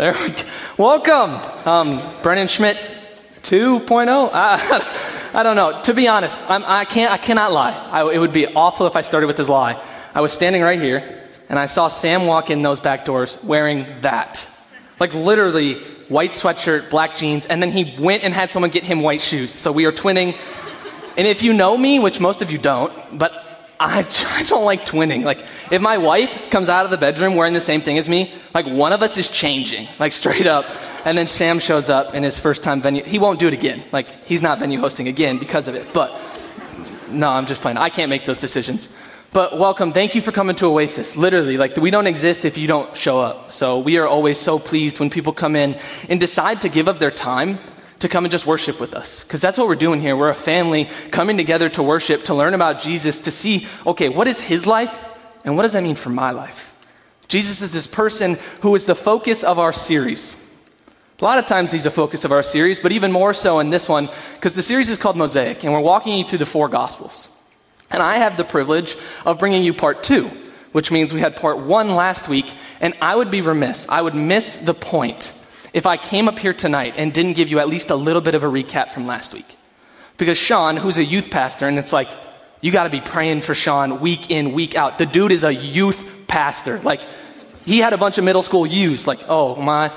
There we go. Welcome, um, Brennan Schmidt 2.0. I, I don't know. To be honest, I'm, I can't. I cannot lie. I, it would be awful if I started with this lie. I was standing right here, and I saw Sam walk in those back doors wearing that, like literally white sweatshirt, black jeans, and then he went and had someone get him white shoes. So we are twinning. And if you know me, which most of you don't, but I, I don't like twinning. Like, if my wife comes out of the bedroom wearing the same thing as me, like, one of us is changing, like, straight up. And then Sam shows up in his first time venue. He won't do it again. Like, he's not venue hosting again because of it. But no, I'm just playing. I can't make those decisions. But welcome. Thank you for coming to Oasis. Literally, like, we don't exist if you don't show up. So we are always so pleased when people come in and decide to give up their time to come and just worship with us. Because that's what we're doing here. We're a family coming together to worship, to learn about Jesus, to see, okay, what is his life and what does that mean for my life? Jesus is this person who is the focus of our series. A lot of times he's a focus of our series, but even more so in this one, because the series is called Mosaic, and we're walking you through the four Gospels. And I have the privilege of bringing you part two, which means we had part one last week, and I would be remiss. I would miss the point if I came up here tonight and didn't give you at least a little bit of a recap from last week. Because Sean, who's a youth pastor, and it's like, you got to be praying for Sean week in, week out. The dude is a youth pastor. Like, he had a bunch of middle school youths. Like, oh my.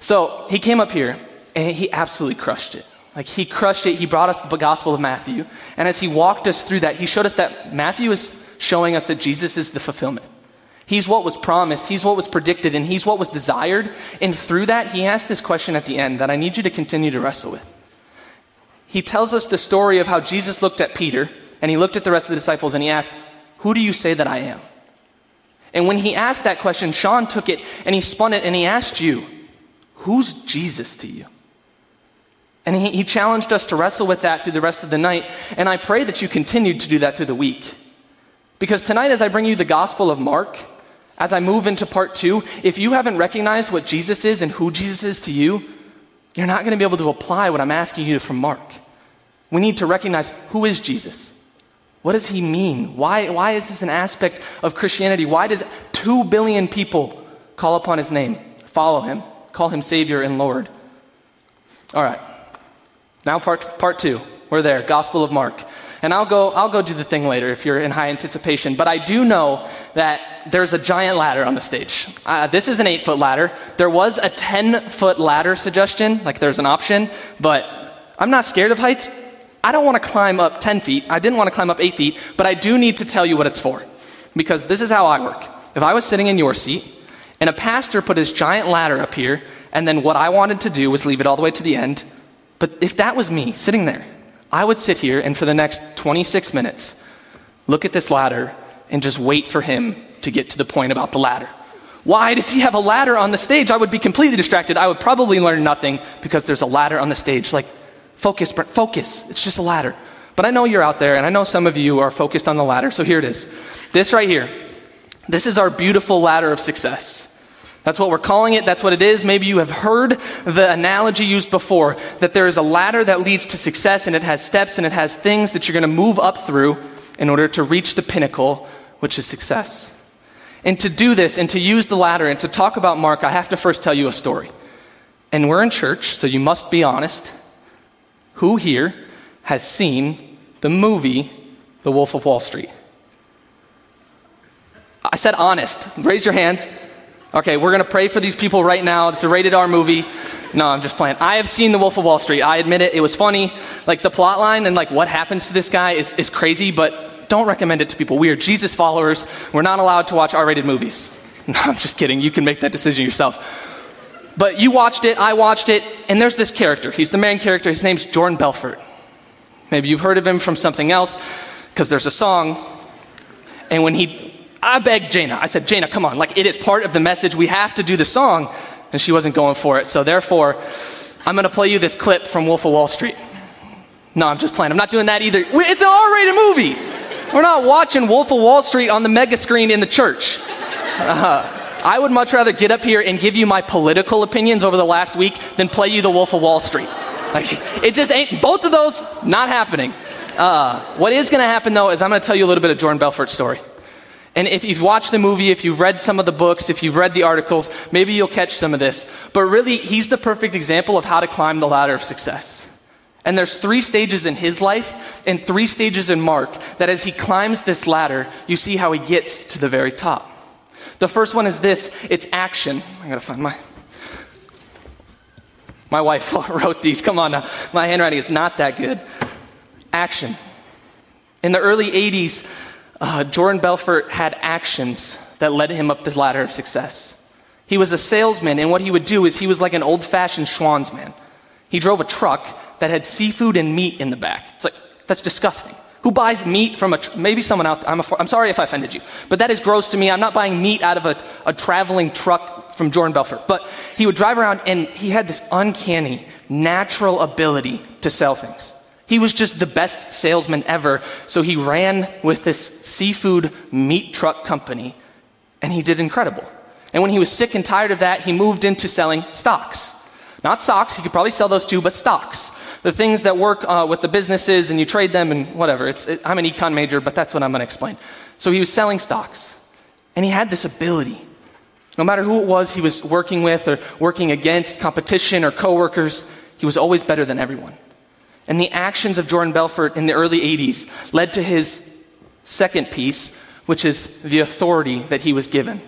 So he came up here and he absolutely crushed it. Like, he crushed it. He brought us the Gospel of Matthew. And as he walked us through that, he showed us that Matthew is showing us that Jesus is the fulfillment. He's what was promised, He's what was predicted, and He's what was desired. And through that, He asked this question at the end that I need you to continue to wrestle with. He tells us the story of how Jesus looked at Peter and He looked at the rest of the disciples and He asked, Who do you say that I am? And when He asked that question, Sean took it and He spun it and He asked you, Who's Jesus to you? And he, he, challenged us to wrestle with that through the rest of the night. And I pray that you continued to do that through the week. Because tonight, as I bring you the Gospel of Mark, as I move into part two, if you haven't recognized what Jesus is and who Jesus is to you, you're not going to be able to apply what I'm asking you from Mark. We need to recognize who is Jesus? What does he mean? Why, why is this an aspect of Christianity? Why does two billion people call upon his name, follow him, call him Savior and Lord? All right. Now, part, part two. We're there, Gospel of Mark. And I'll go, I'll go do the thing later if you're in high anticipation. But I do know that there's a giant ladder on the stage. Uh, this is an eight foot ladder. There was a 10 foot ladder suggestion, like there's an option, but I'm not scared of heights. I don't want to climb up 10 feet. I didn't want to climb up 8 feet, but I do need to tell you what it's for. Because this is how I work. If I was sitting in your seat and a pastor put his giant ladder up here, and then what I wanted to do was leave it all the way to the end, but if that was me sitting there, I would sit here and for the next 26 minutes look at this ladder and just wait for him to get to the point about the ladder. Why does he have a ladder on the stage? I would be completely distracted. I would probably learn nothing because there's a ladder on the stage. Like, focus, focus. It's just a ladder. But I know you're out there, and I know some of you are focused on the ladder, so here it is. This right here, this is our beautiful ladder of success. That's what we're calling it. That's what it is. Maybe you have heard the analogy used before that there is a ladder that leads to success and it has steps and it has things that you're going to move up through in order to reach the pinnacle, which is success. And to do this and to use the ladder and to talk about Mark, I have to first tell you a story. And we're in church, so you must be honest. Who here has seen the movie The Wolf of Wall Street? I said honest. Raise your hands. Okay, we're going to pray for these people right now. It's a rated R movie. No, I'm just playing. I have seen The Wolf of Wall Street. I admit it. It was funny. Like the plot line and like what happens to this guy is, is crazy, but don't recommend it to people. We are Jesus followers. We're not allowed to watch R rated movies. No, I'm just kidding. You can make that decision yourself. But you watched it, I watched it, and there's this character. He's the main character. His name's Jordan Belfort. Maybe you've heard of him from something else because there's a song. And when he I begged Jana. I said, Jana, come on. Like, it is part of the message. We have to do the song. And she wasn't going for it. So, therefore, I'm going to play you this clip from Wolf of Wall Street. No, I'm just playing. I'm not doing that either. It's an R rated movie. We're not watching Wolf of Wall Street on the mega screen in the church. Uh-huh. I would much rather get up here and give you my political opinions over the last week than play you the Wolf of Wall Street. Like, it just ain't, both of those, not happening. Uh, what is going to happen, though, is I'm going to tell you a little bit of Jordan Belfort's story. And if you've watched the movie, if you've read some of the books, if you've read the articles, maybe you'll catch some of this. But really, he's the perfect example of how to climb the ladder of success. And there's three stages in his life and three stages in Mark that as he climbs this ladder, you see how he gets to the very top. The first one is this it's action. I gotta find my. My wife wrote these. Come on now. My handwriting is not that good. Action. In the early 80s, uh, Jordan Belfort had actions that led him up this ladder of success. He was a salesman, and what he would do is he was like an old fashioned Schwan's man. He drove a truck that had seafood and meat in the back. It's like, that's disgusting. Who buys meat from a, tr- maybe someone out there, I'm, a, I'm sorry if I offended you, but that is gross to me. I'm not buying meat out of a, a traveling truck from Jordan Belfort. But he would drive around and he had this uncanny, natural ability to sell things. He was just the best salesman ever. So he ran with this seafood meat truck company and he did incredible. And when he was sick and tired of that, he moved into selling stocks. Not socks, he could probably sell those too, but stocks. The things that work uh, with the businesses and you trade them and whatever. It's, it, I'm an econ major, but that's what I'm going to explain. So he was selling stocks. And he had this ability. No matter who it was he was working with or working against, competition or coworkers, he was always better than everyone. And the actions of Jordan Belfort in the early 80s led to his second piece, which is the authority that he was given.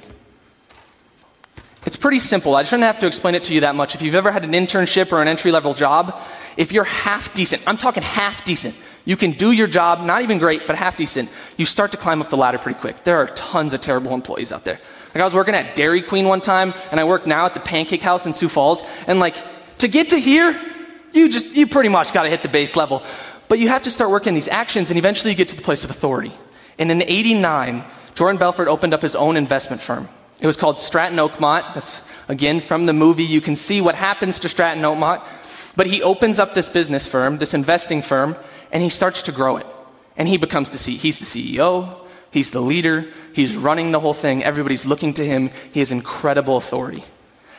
It's pretty simple. I shouldn't have to explain it to you that much. If you've ever had an internship or an entry level job, if you're half decent, I'm talking half decent, you can do your job, not even great, but half decent, you start to climb up the ladder pretty quick. There are tons of terrible employees out there. Like I was working at Dairy Queen one time, and I work now at the Pancake House in Sioux Falls, and like, to get to here, you just, you pretty much got to hit the base level. But you have to start working these actions, and eventually you get to the place of authority. And in 89, Jordan Belfort opened up his own investment firm. It was called Stratton Oakmont. That's, again, from the movie. You can see what happens to Stratton Oakmont. But he opens up this business firm, this investing firm, and he starts to grow it. And he becomes the CEO. He's the CEO. He's the leader. He's running the whole thing. Everybody's looking to him. He has incredible authority.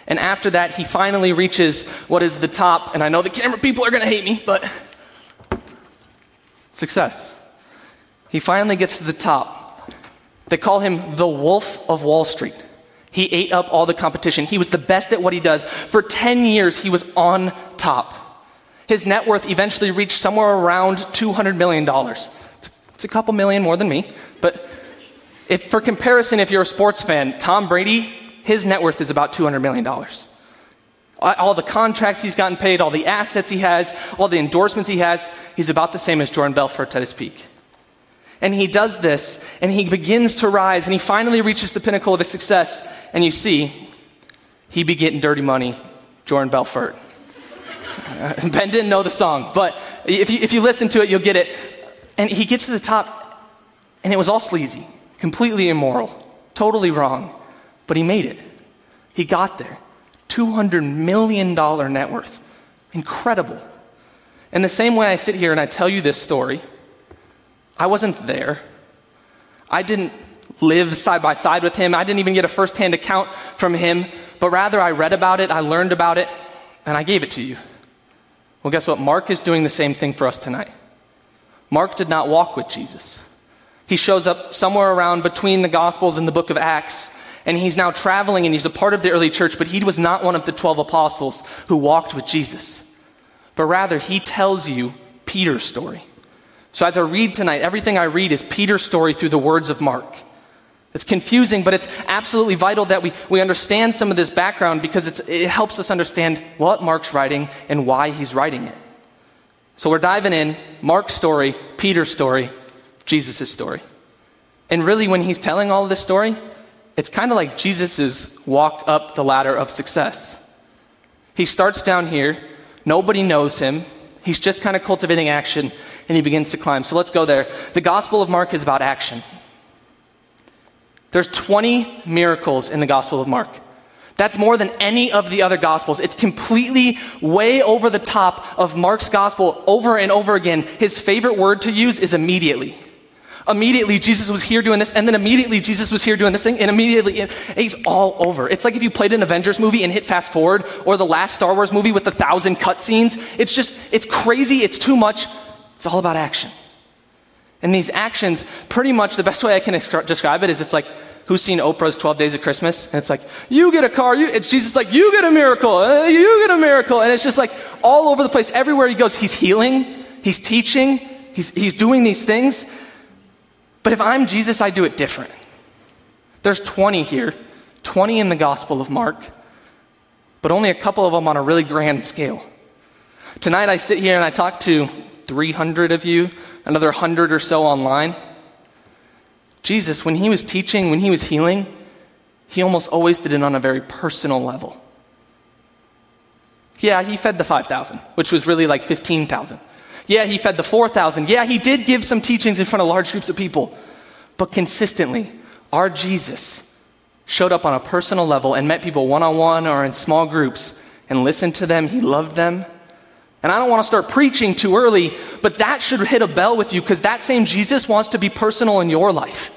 And after that, he finally reaches what is the top. And I know the camera people are going to hate me, but success. He finally gets to the top. They call him the Wolf of Wall Street. He ate up all the competition. He was the best at what he does. For 10 years, he was on top. His net worth eventually reached somewhere around $200 million. It's a couple million more than me, but if, for comparison, if you're a sports fan, Tom Brady his net worth is about $200 million. All the contracts he's gotten paid, all the assets he has, all the endorsements he has, he's about the same as Jordan Belfort at his peak. And he does this, and he begins to rise, and he finally reaches the pinnacle of his success. And you see, he be getting dirty money, Jordan Belfort. ben didn't know the song, but if you, if you listen to it, you'll get it. And he gets to the top, and it was all sleazy, completely immoral, totally wrong. But he made it. He got there. $200 million net worth. Incredible. And the same way I sit here and I tell you this story, I wasn't there. I didn't live side by side with him. I didn't even get a firsthand account from him, but rather I read about it, I learned about it, and I gave it to you. Well, guess what? Mark is doing the same thing for us tonight. Mark did not walk with Jesus. He shows up somewhere around between the Gospels and the book of Acts, and he's now traveling and he's a part of the early church, but he was not one of the 12 apostles who walked with Jesus. But rather, he tells you Peter's story. So as I read tonight, everything I read is Peter's story through the words of Mark. It's confusing, but it's absolutely vital that we, we understand some of this background because it helps us understand what Mark's writing and why he's writing it. So we're diving in Mark's story, Peter's story, Jesus' story. And really, when he's telling all this story, it's kind of like Jesus' walk up the ladder of success. He starts down here, nobody knows him, he's just kind of cultivating action, and he begins to climb. So let's go there. The Gospel of Mark is about action. There's 20 miracles in the Gospel of Mark. That's more than any of the other Gospels. It's completely way over the top of Mark's Gospel over and over again. His favorite word to use is immediately immediately Jesus was here doing this, and then immediately Jesus was here doing this thing, and immediately and he's all over. It's like if you played an Avengers movie and hit fast forward, or the last Star Wars movie with the thousand cutscenes. It's just, it's crazy, it's too much. It's all about action. And these actions, pretty much the best way I can describe it is it's like, who's seen Oprah's 12 Days of Christmas? And it's like, you get a car, you, it's Jesus like, you get a miracle, uh, you get a miracle. And it's just like all over the place. Everywhere he goes, he's healing, he's teaching, he's, he's doing these things. But if I'm Jesus, I do it different. There's 20 here, 20 in the Gospel of Mark, but only a couple of them on a really grand scale. Tonight I sit here and I talk to 300 of you, another 100 or so online. Jesus, when he was teaching, when he was healing, he almost always did it on a very personal level. Yeah, he fed the 5,000, which was really like 15,000. Yeah, he fed the 4,000. Yeah, he did give some teachings in front of large groups of people. But consistently, our Jesus showed up on a personal level and met people one on one or in small groups and listened to them. He loved them. And I don't want to start preaching too early, but that should hit a bell with you because that same Jesus wants to be personal in your life.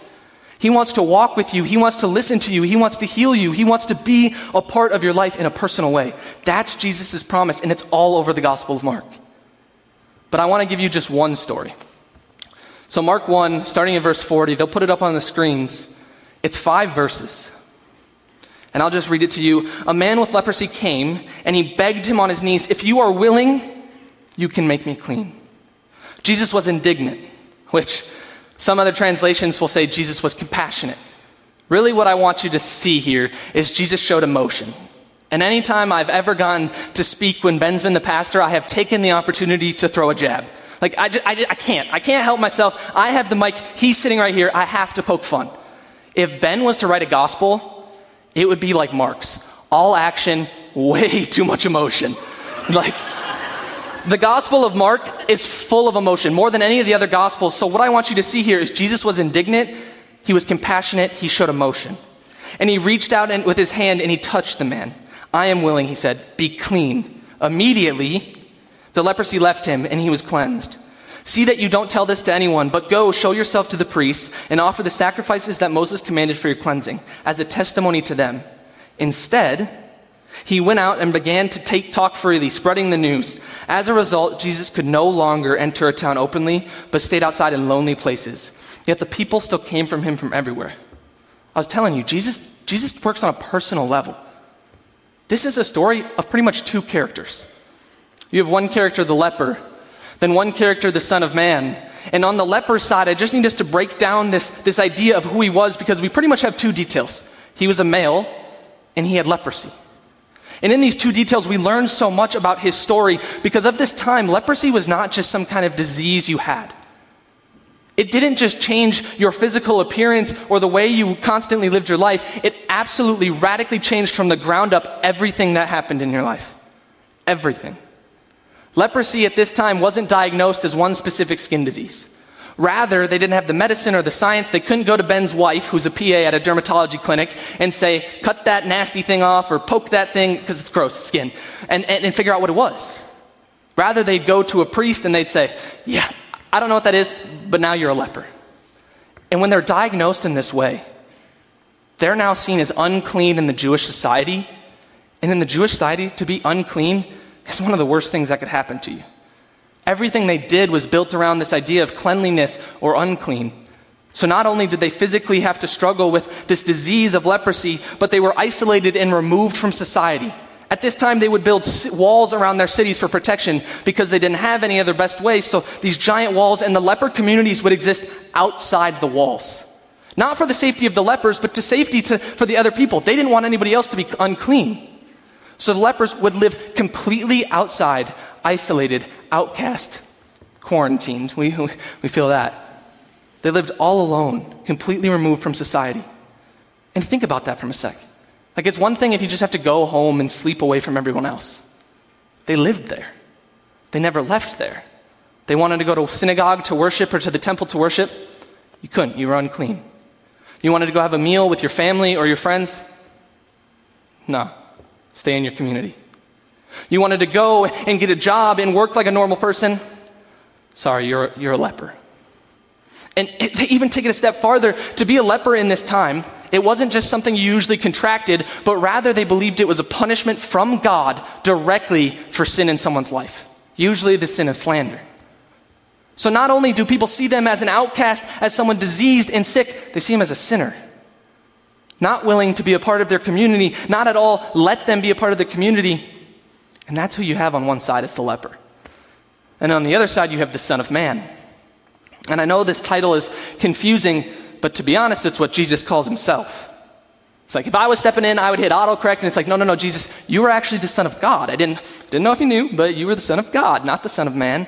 He wants to walk with you. He wants to listen to you. He wants to heal you. He wants to be a part of your life in a personal way. That's Jesus' promise, and it's all over the Gospel of Mark. But I want to give you just one story. So, Mark 1, starting in verse 40, they'll put it up on the screens. It's five verses. And I'll just read it to you. A man with leprosy came, and he begged him on his knees, If you are willing, you can make me clean. Jesus was indignant, which some other translations will say Jesus was compassionate. Really, what I want you to see here is Jesus showed emotion. And anytime I've ever gotten to speak when Ben's been the pastor, I have taken the opportunity to throw a jab. Like, I, just, I, I can't. I can't help myself. I have the mic. He's sitting right here. I have to poke fun. If Ben was to write a gospel, it would be like Mark's all action, way too much emotion. Like, the Gospel of Mark is full of emotion, more than any of the other Gospels. So, what I want you to see here is Jesus was indignant, he was compassionate, he showed emotion. And he reached out and, with his hand and he touched the man. I am willing, he said, be clean. Immediately, the leprosy left him and he was cleansed. See that you don't tell this to anyone, but go, show yourself to the priests, and offer the sacrifices that Moses commanded for your cleansing, as a testimony to them. Instead, he went out and began to take, talk freely, spreading the news. As a result, Jesus could no longer enter a town openly, but stayed outside in lonely places. Yet the people still came from him from everywhere. I was telling you, Jesus, Jesus works on a personal level. This is a story of pretty much two characters. You have one character, the leper, then one character, the Son of Man. And on the leper side, I just need us to break down this, this idea of who he was because we pretty much have two details. He was a male, and he had leprosy. And in these two details, we learn so much about his story because of this time, leprosy was not just some kind of disease you had. It didn't just change your physical appearance or the way you constantly lived your life. It absolutely radically changed from the ground up everything that happened in your life. Everything. Leprosy at this time wasn't diagnosed as one specific skin disease. Rather, they didn't have the medicine or the science. They couldn't go to Ben's wife, who's a PA at a dermatology clinic, and say, cut that nasty thing off or poke that thing, because it's gross, skin, and, and, and figure out what it was. Rather, they'd go to a priest and they'd say, yeah, I don't know what that is, but now you're a leper. And when they're diagnosed in this way, they're now seen as unclean in the Jewish society. And in the Jewish society, to be unclean is one of the worst things that could happen to you. Everything they did was built around this idea of cleanliness or unclean. So not only did they physically have to struggle with this disease of leprosy, but they were isolated and removed from society. At this time, they would build walls around their cities for protection because they didn't have any other best way. So these giant walls and the leper communities would exist outside the walls. Not for the safety of the lepers, but to safety to, for the other people. They didn't want anybody else to be unclean. So the lepers would live completely outside, isolated, outcast, quarantined. We, we feel that. They lived all alone, completely removed from society. And think about that for a sec. Like, it's one thing if you just have to go home and sleep away from everyone else. They lived there, they never left there. They wanted to go to synagogue to worship or to the temple to worship. You couldn't, you were unclean. You wanted to go have a meal with your family or your friends? No, stay in your community. You wanted to go and get a job and work like a normal person? Sorry, you're, you're a leper. And it, they even take it a step farther. To be a leper in this time, it wasn't just something you usually contracted, but rather they believed it was a punishment from God directly for sin in someone's life, usually the sin of slander. So not only do people see them as an outcast, as someone diseased and sick, they see him as a sinner. Not willing to be a part of their community, not at all let them be a part of the community. And that's who you have on one side as the leper. And on the other side, you have the Son of Man. And I know this title is confusing, but to be honest, it's what Jesus calls himself. It's like if I was stepping in, I would hit autocorrect, and it's like, no, no, no, Jesus, you were actually the Son of God. I didn't, didn't know if you knew, but you were the Son of God, not the Son of Man.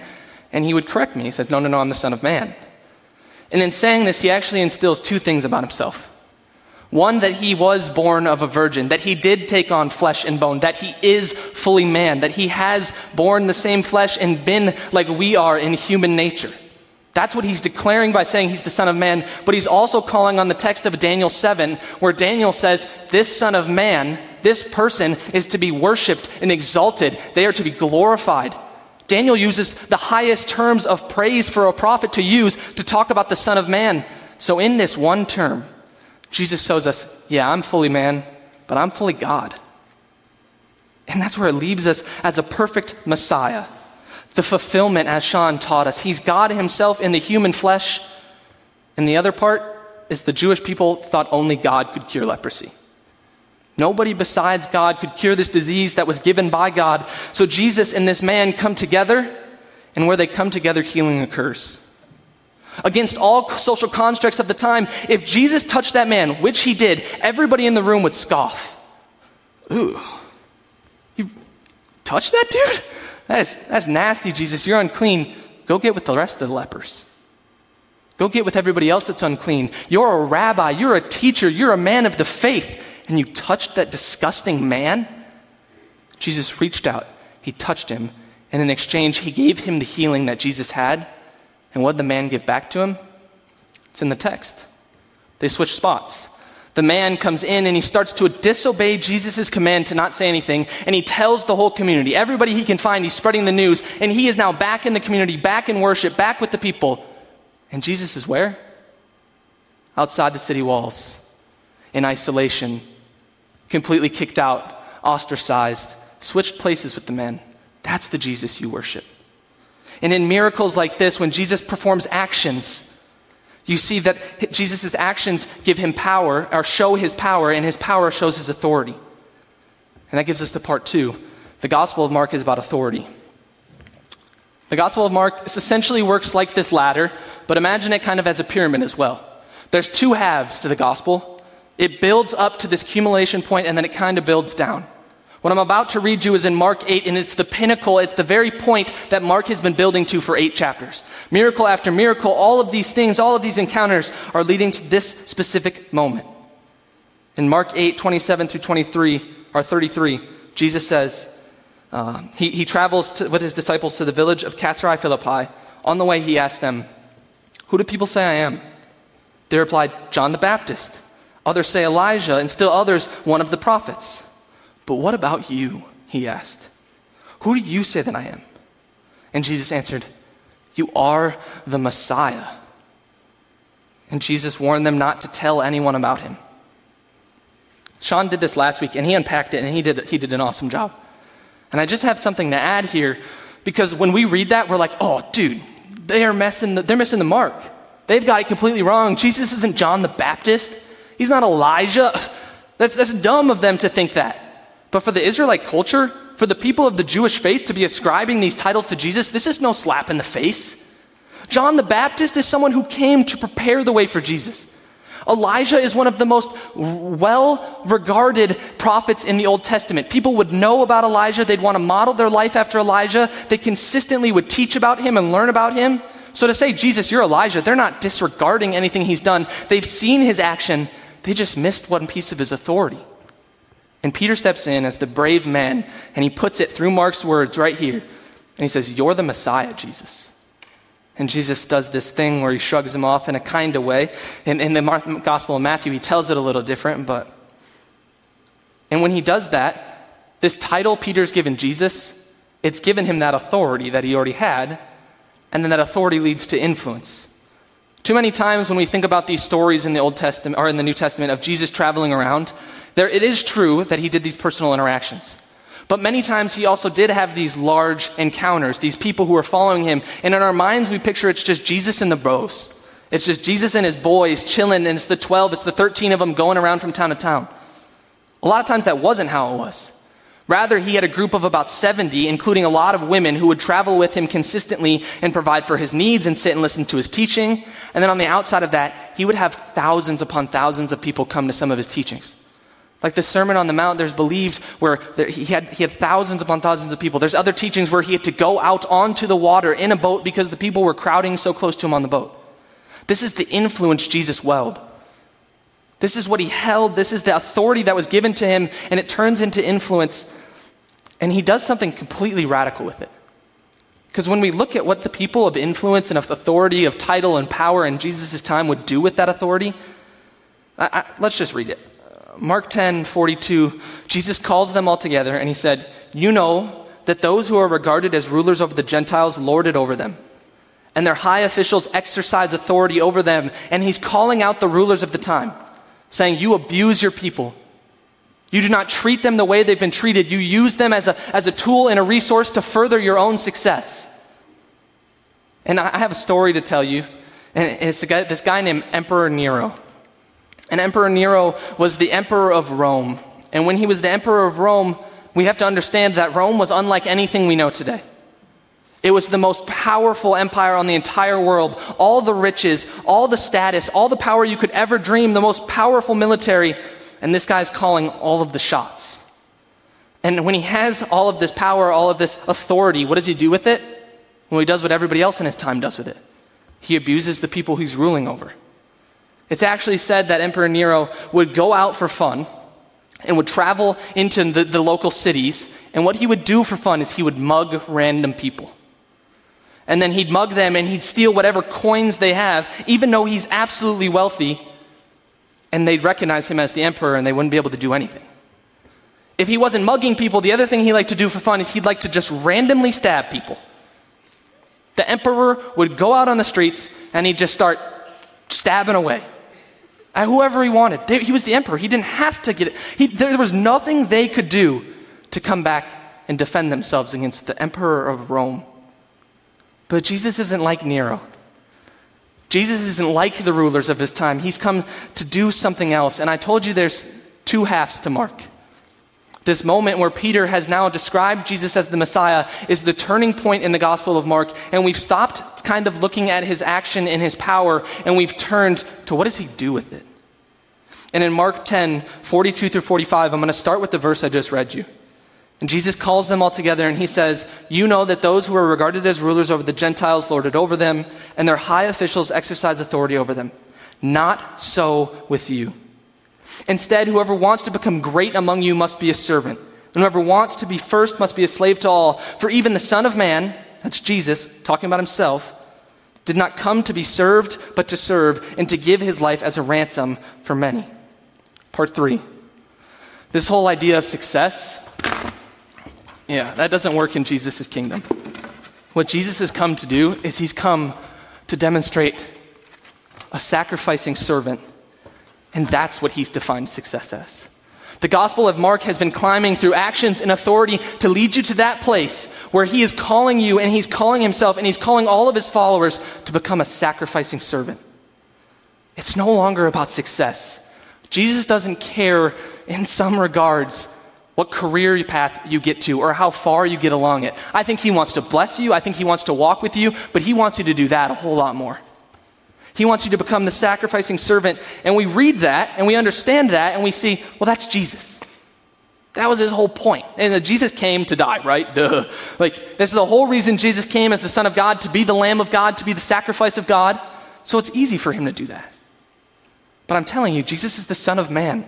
And he would correct me. He said, no, no, no, I'm the Son of Man. And in saying this, he actually instills two things about himself. One, that he was born of a virgin, that he did take on flesh and bone, that he is fully man, that he has borne the same flesh and been like we are in human nature. That's what he's declaring by saying he's the Son of Man, but he's also calling on the text of Daniel 7, where Daniel says, This Son of Man, this person, is to be worshiped and exalted. They are to be glorified. Daniel uses the highest terms of praise for a prophet to use to talk about the Son of Man. So, in this one term, Jesus shows us, yeah, I'm fully man, but I'm fully God. And that's where it leaves us as a perfect Messiah. The fulfillment, as Sean taught us. He's God Himself in the human flesh. And the other part is the Jewish people thought only God could cure leprosy. Nobody besides God could cure this disease that was given by God. So Jesus and this man come together, and where they come together, healing occurs against all social constructs of the time, if Jesus touched that man, which he did, everybody in the room would scoff. Ooh, you touched that dude? That's, that's nasty, Jesus. You're unclean. Go get with the rest of the lepers. Go get with everybody else that's unclean. You're a rabbi, you're a teacher, you're a man of the faith, and you touched that disgusting man? Jesus reached out, he touched him, and in exchange, he gave him the healing that Jesus had. And what did the man give back to him? It's in the text. They switch spots. The man comes in and he starts to disobey Jesus' command to not say anything, and he tells the whole community, everybody he can find, he's spreading the news, and he is now back in the community, back in worship, back with the people. And Jesus is where? Outside the city walls, in isolation, completely kicked out, ostracized, switched places with the man. That's the Jesus you worship. And in miracles like this, when Jesus performs actions, you see that Jesus' actions give him power, or show his power, and his power shows his authority. And that gives us to part two. The Gospel of Mark is about authority. The Gospel of Mark essentially works like this ladder, but imagine it kind of as a pyramid as well. There's two halves to the Gospel. It builds up to this accumulation point, and then it kind of builds down. What I'm about to read you is in Mark 8, and it's the pinnacle, it's the very point that Mark has been building to for eight chapters. Miracle after miracle, all of these things, all of these encounters are leading to this specific moment. In Mark 8, 27 through 23, or 33, Jesus says, uh, he, he travels to, with his disciples to the village of Caesarea Philippi. On the way, he asked them, Who do people say I am? They replied, John the Baptist. Others say Elijah, and still others, one of the prophets. But what about you? He asked. Who do you say that I am? And Jesus answered, You are the Messiah. And Jesus warned them not to tell anyone about him. Sean did this last week and he unpacked it and he did, he did an awesome job. And I just have something to add here because when we read that, we're like, oh, dude, they are messing the, they're missing the mark. They've got it completely wrong. Jesus isn't John the Baptist. He's not Elijah. That's, that's dumb of them to think that. But for the Israelite culture, for the people of the Jewish faith to be ascribing these titles to Jesus, this is no slap in the face. John the Baptist is someone who came to prepare the way for Jesus. Elijah is one of the most well regarded prophets in the Old Testament. People would know about Elijah. They'd want to model their life after Elijah. They consistently would teach about him and learn about him. So to say, Jesus, you're Elijah, they're not disregarding anything he's done. They've seen his action. They just missed one piece of his authority. And Peter steps in as the brave man, and he puts it through Mark's words right here. And he says, You're the Messiah, Jesus. And Jesus does this thing where he shrugs him off in a kind of way. In, in the Gospel of Matthew, he tells it a little different, but. And when he does that, this title Peter's given Jesus, it's given him that authority that he already had, and then that authority leads to influence. Too many times when we think about these stories in the Old Testament or in the New Testament of Jesus traveling around, there, it is true that he did these personal interactions. But many times he also did have these large encounters, these people who were following him. And in our minds, we picture it's just Jesus and the bros. It's just Jesus and his boys chilling, and it's the 12, it's the 13 of them going around from town to town. A lot of times that wasn't how it was. Rather, he had a group of about 70, including a lot of women who would travel with him consistently and provide for his needs and sit and listen to his teaching. And then on the outside of that, he would have thousands upon thousands of people come to some of his teachings. Like the Sermon on the Mount, there's believed where there, he, had, he had thousands upon thousands of people. There's other teachings where he had to go out onto the water in a boat because the people were crowding so close to him on the boat. This is the influence Jesus welled. This is what he held. This is the authority that was given to him, and it turns into influence. And he does something completely radical with it. Because when we look at what the people of influence and of authority, of title and power in Jesus' time would do with that authority, I, I, let's just read it. Mark 10 42, Jesus calls them all together and he said, You know that those who are regarded as rulers over the Gentiles lord it over them, and their high officials exercise authority over them. And he's calling out the rulers of the time saying, You abuse your people. You do not treat them the way they've been treated. You use them as a, as a tool and a resource to further your own success. And I have a story to tell you. And it's guy, this guy named Emperor Nero. And Emperor Nero was the emperor of Rome. And when he was the emperor of Rome, we have to understand that Rome was unlike anything we know today. It was the most powerful empire on the entire world. All the riches, all the status, all the power you could ever dream, the most powerful military. And this guy's calling all of the shots. And when he has all of this power, all of this authority, what does he do with it? Well, he does what everybody else in his time does with it. He abuses the people he's ruling over. It's actually said that Emperor Nero would go out for fun and would travel into the, the local cities. And what he would do for fun is he would mug random people. And then he'd mug them and he'd steal whatever coins they have, even though he's absolutely wealthy. And they'd recognize him as the emperor and they wouldn't be able to do anything. If he wasn't mugging people, the other thing he liked to do for fun is he'd like to just randomly stab people. The emperor would go out on the streets and he'd just start stabbing away at whoever he wanted. He was the emperor. He didn't have to get it. He, there was nothing they could do to come back and defend themselves against the emperor of Rome. But Jesus isn't like Nero. Jesus isn't like the rulers of his time. He's come to do something else. And I told you there's two halves to Mark. This moment where Peter has now described Jesus as the Messiah is the turning point in the Gospel of Mark. And we've stopped kind of looking at his action and his power, and we've turned to what does he do with it? And in Mark 10, 42 through 45, I'm going to start with the verse I just read you. And Jesus calls them all together and he says, You know that those who are regarded as rulers over the Gentiles lord it over them, and their high officials exercise authority over them. Not so with you. Instead, whoever wants to become great among you must be a servant, and whoever wants to be first must be a slave to all. For even the Son of Man, that's Jesus talking about himself, did not come to be served, but to serve, and to give his life as a ransom for many. Part three. This whole idea of success yeah, that doesn't work in Jesus' kingdom. What Jesus has come to do is he's come to demonstrate a sacrificing servant, and that's what he's defined success as. The Gospel of Mark has been climbing through actions and authority to lead you to that place where he is calling you and he's calling himself and he's calling all of his followers to become a sacrificing servant. It's no longer about success. Jesus doesn't care in some regards what career path you get to or how far you get along it. I think He wants to bless you. I think He wants to walk with you, but He wants you to do that a whole lot more. He wants you to become the sacrificing servant. And we read that and we understand that and we see, well, that's Jesus. That was his whole point. And Jesus came to die, right? Duh. Like, this is the whole reason Jesus came as the Son of God, to be the Lamb of God, to be the sacrifice of God. So it's easy for him to do that. But I'm telling you, Jesus is the Son of Man.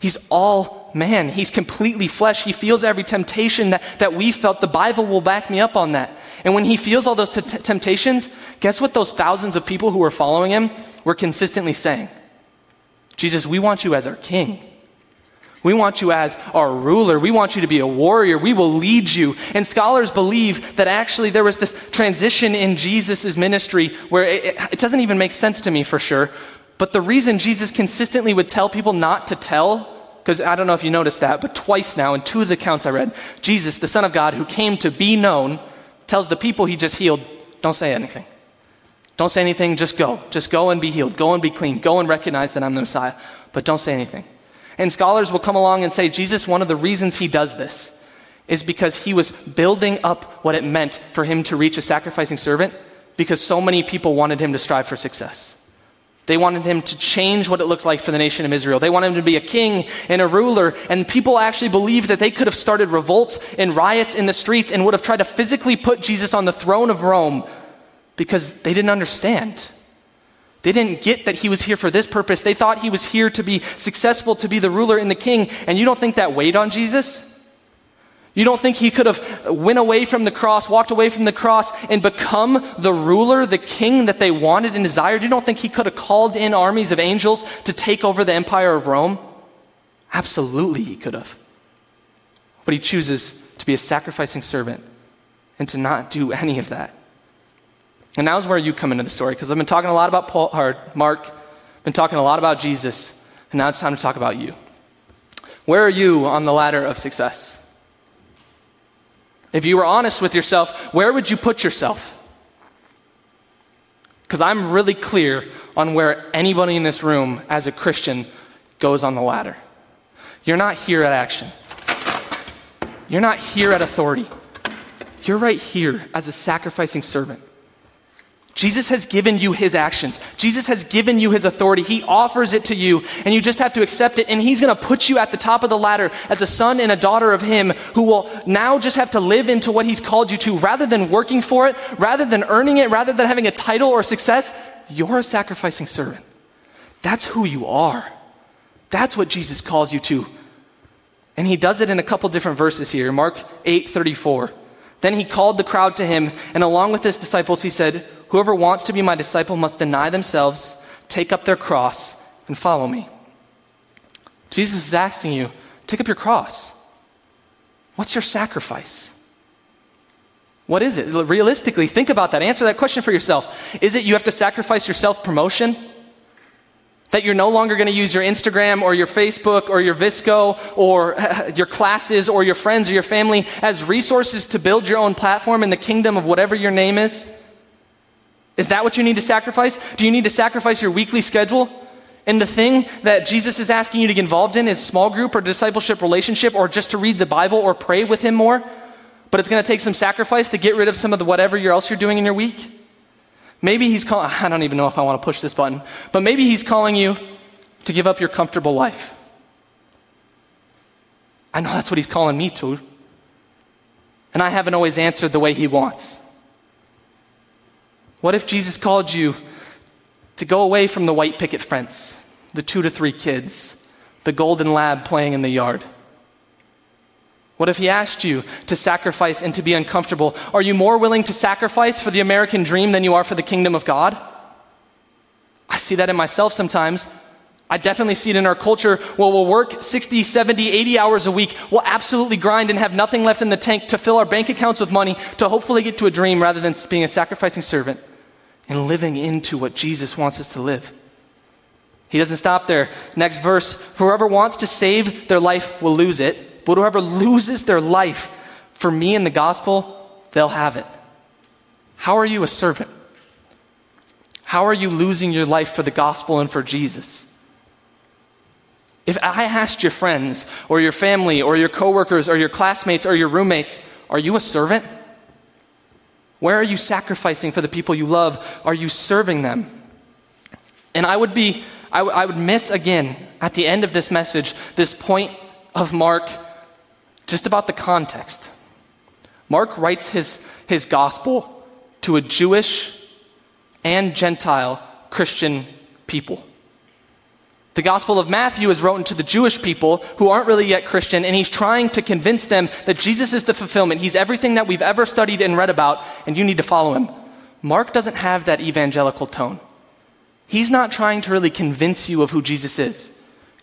He's all man. He's completely flesh. He feels every temptation that, that we felt. The Bible will back me up on that. And when he feels all those t- temptations, guess what those thousands of people who were following him were consistently saying? Jesus, we want you as our king. We want you as our ruler. We want you to be a warrior. We will lead you. And scholars believe that actually there was this transition in Jesus' ministry where it, it doesn't even make sense to me for sure. But the reason Jesus consistently would tell people not to tell because I don't know if you noticed that, but twice now in two of the accounts I read, Jesus, the Son of God, who came to be known, tells the people he just healed, don't say anything. Don't say anything, just go. Just go and be healed. Go and be clean. Go and recognize that I'm the Messiah, but don't say anything. And scholars will come along and say, Jesus, one of the reasons he does this is because he was building up what it meant for him to reach a sacrificing servant because so many people wanted him to strive for success. They wanted him to change what it looked like for the nation of Israel. They wanted him to be a king and a ruler. And people actually believed that they could have started revolts and riots in the streets and would have tried to physically put Jesus on the throne of Rome because they didn't understand. They didn't get that he was here for this purpose. They thought he was here to be successful, to be the ruler and the king. And you don't think that weighed on Jesus? You don't think he could have went away from the cross, walked away from the cross, and become the ruler, the king that they wanted and desired? You don't think he could have called in armies of angels to take over the empire of Rome? Absolutely, he could have. But he chooses to be a sacrificing servant and to not do any of that. And now's where you come into the story, because I've been talking a lot about Paul, or Mark, been talking a lot about Jesus, and now it's time to talk about you. Where are you on the ladder of success? If you were honest with yourself, where would you put yourself? Because I'm really clear on where anybody in this room as a Christian goes on the ladder. You're not here at action. You're not here at authority. You're right here as a sacrificing servant. Jesus has given you his actions. Jesus has given you his authority. He offers it to you, and you just have to accept it. And he's going to put you at the top of the ladder as a son and a daughter of him who will now just have to live into what he's called you to rather than working for it, rather than earning it, rather than having a title or success. You're a sacrificing servant. That's who you are. That's what Jesus calls you to. And he does it in a couple different verses here. Mark 8 34. Then he called the crowd to him, and along with his disciples, he said, Whoever wants to be my disciple must deny themselves, take up their cross, and follow me. Jesus is asking you, take up your cross. What's your sacrifice? What is it? Realistically, think about that. Answer that question for yourself. Is it you have to sacrifice your self promotion? That you're no longer going to use your Instagram or your Facebook or your VSCO or your classes or your friends or your family as resources to build your own platform in the kingdom of whatever your name is? Is that what you need to sacrifice? Do you need to sacrifice your weekly schedule? And the thing that Jesus is asking you to get involved in is small group or discipleship relationship or just to read the Bible or pray with Him more. But it's going to take some sacrifice to get rid of some of the whatever else you're doing in your week. Maybe He's calling, I don't even know if I want to push this button, but maybe He's calling you to give up your comfortable life. I know that's what He's calling me to. And I haven't always answered the way He wants. What if Jesus called you to go away from the white picket fence, the two to three kids, the golden lab playing in the yard? What if he asked you to sacrifice and to be uncomfortable? Are you more willing to sacrifice for the American dream than you are for the kingdom of God? I see that in myself sometimes. I definitely see it in our culture where we'll work 60, 70, 80 hours a week. We'll absolutely grind and have nothing left in the tank to fill our bank accounts with money to hopefully get to a dream rather than being a sacrificing servant and living into what Jesus wants us to live. He doesn't stop there. Next verse Whoever wants to save their life will lose it, but whoever loses their life for me and the gospel, they'll have it. How are you a servant? How are you losing your life for the gospel and for Jesus? If I asked your friends or your family or your coworkers or your classmates or your roommates, are you a servant? Where are you sacrificing for the people you love? Are you serving them? And I would be, I, w- I would miss again at the end of this message this point of Mark just about the context. Mark writes his, his gospel to a Jewish and Gentile Christian people. The Gospel of Matthew is written to the Jewish people who aren't really yet Christian, and he's trying to convince them that Jesus is the fulfillment. He's everything that we've ever studied and read about, and you need to follow him. Mark doesn't have that evangelical tone. He's not trying to really convince you of who Jesus is.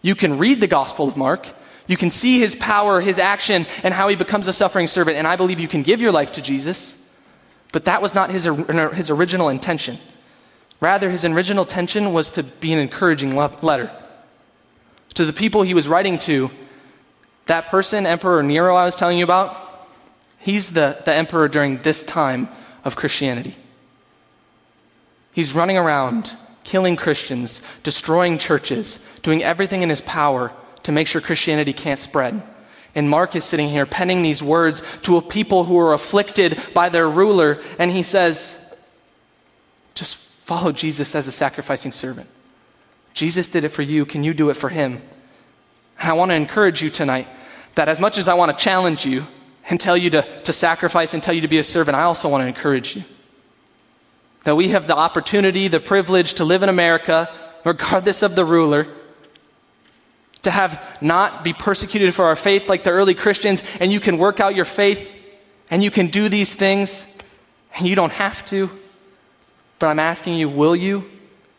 You can read the Gospel of Mark, you can see his power, his action, and how he becomes a suffering servant, and I believe you can give your life to Jesus, but that was not his, his original intention. Rather, his original intention was to be an encouraging letter To the people he was writing to, that person, Emperor Nero, I was telling you about, he's the, the emperor during this time of Christianity. He's running around, killing Christians, destroying churches, doing everything in his power to make sure Christianity can't spread. And Mark is sitting here penning these words to a people who are afflicted by their ruler, and he says, just follow Jesus as a sacrificing servant. Jesus did it for you. Can you do it for him? I want to encourage you tonight that as much as I want to challenge you and tell you to, to sacrifice and tell you to be a servant, I also want to encourage you. That we have the opportunity, the privilege to live in America, regardless of the ruler, to have not be persecuted for our faith like the early Christians, and you can work out your faith and you can do these things, and you don't have to. But I'm asking you, will you?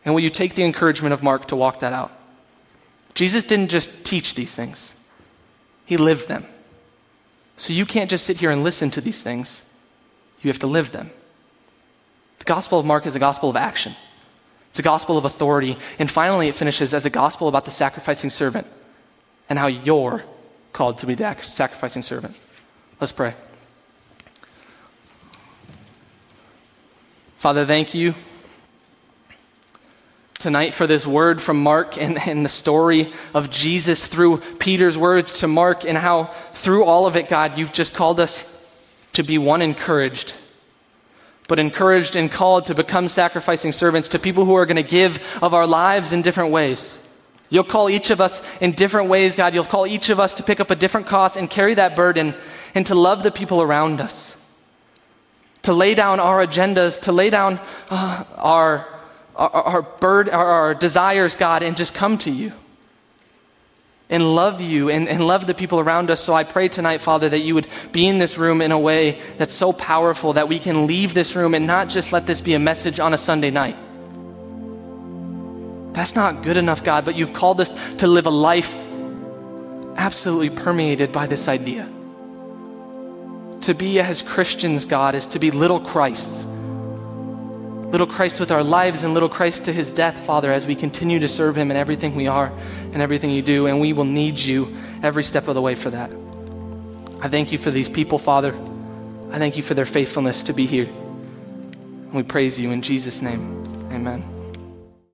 And will you take the encouragement of Mark to walk that out? Jesus didn't just teach these things, he lived them. So you can't just sit here and listen to these things, you have to live them. The Gospel of Mark is a gospel of action. It's a gospel of authority. And finally, it finishes as a gospel about the sacrificing servant and how you're called to be the sacrificing servant. Let's pray. Father, thank you tonight for this word from Mark and, and the story of Jesus through Peter's words to Mark, and how through all of it, God, you've just called us to be one encouraged but encouraged and called to become sacrificing servants to people who are going to give of our lives in different ways. You'll call each of us in different ways, God. You'll call each of us to pick up a different cost and carry that burden and to love the people around us. To lay down our agendas, to lay down uh, our, our, our, bird, our, our desires, God, and just come to you and love you and, and love the people around us. So I pray tonight, Father, that you would be in this room in a way that's so powerful that we can leave this room and not just let this be a message on a Sunday night. That's not good enough, God, but you've called us to live a life absolutely permeated by this idea. To be as Christians, God, is to be little Christs little Christ with our lives and little Christ to his death, Father, as we continue to serve him in everything we are and everything you do. And we will need you every step of the way for that. I thank you for these people, Father. I thank you for their faithfulness to be here. And we praise you in Jesus' name. Amen.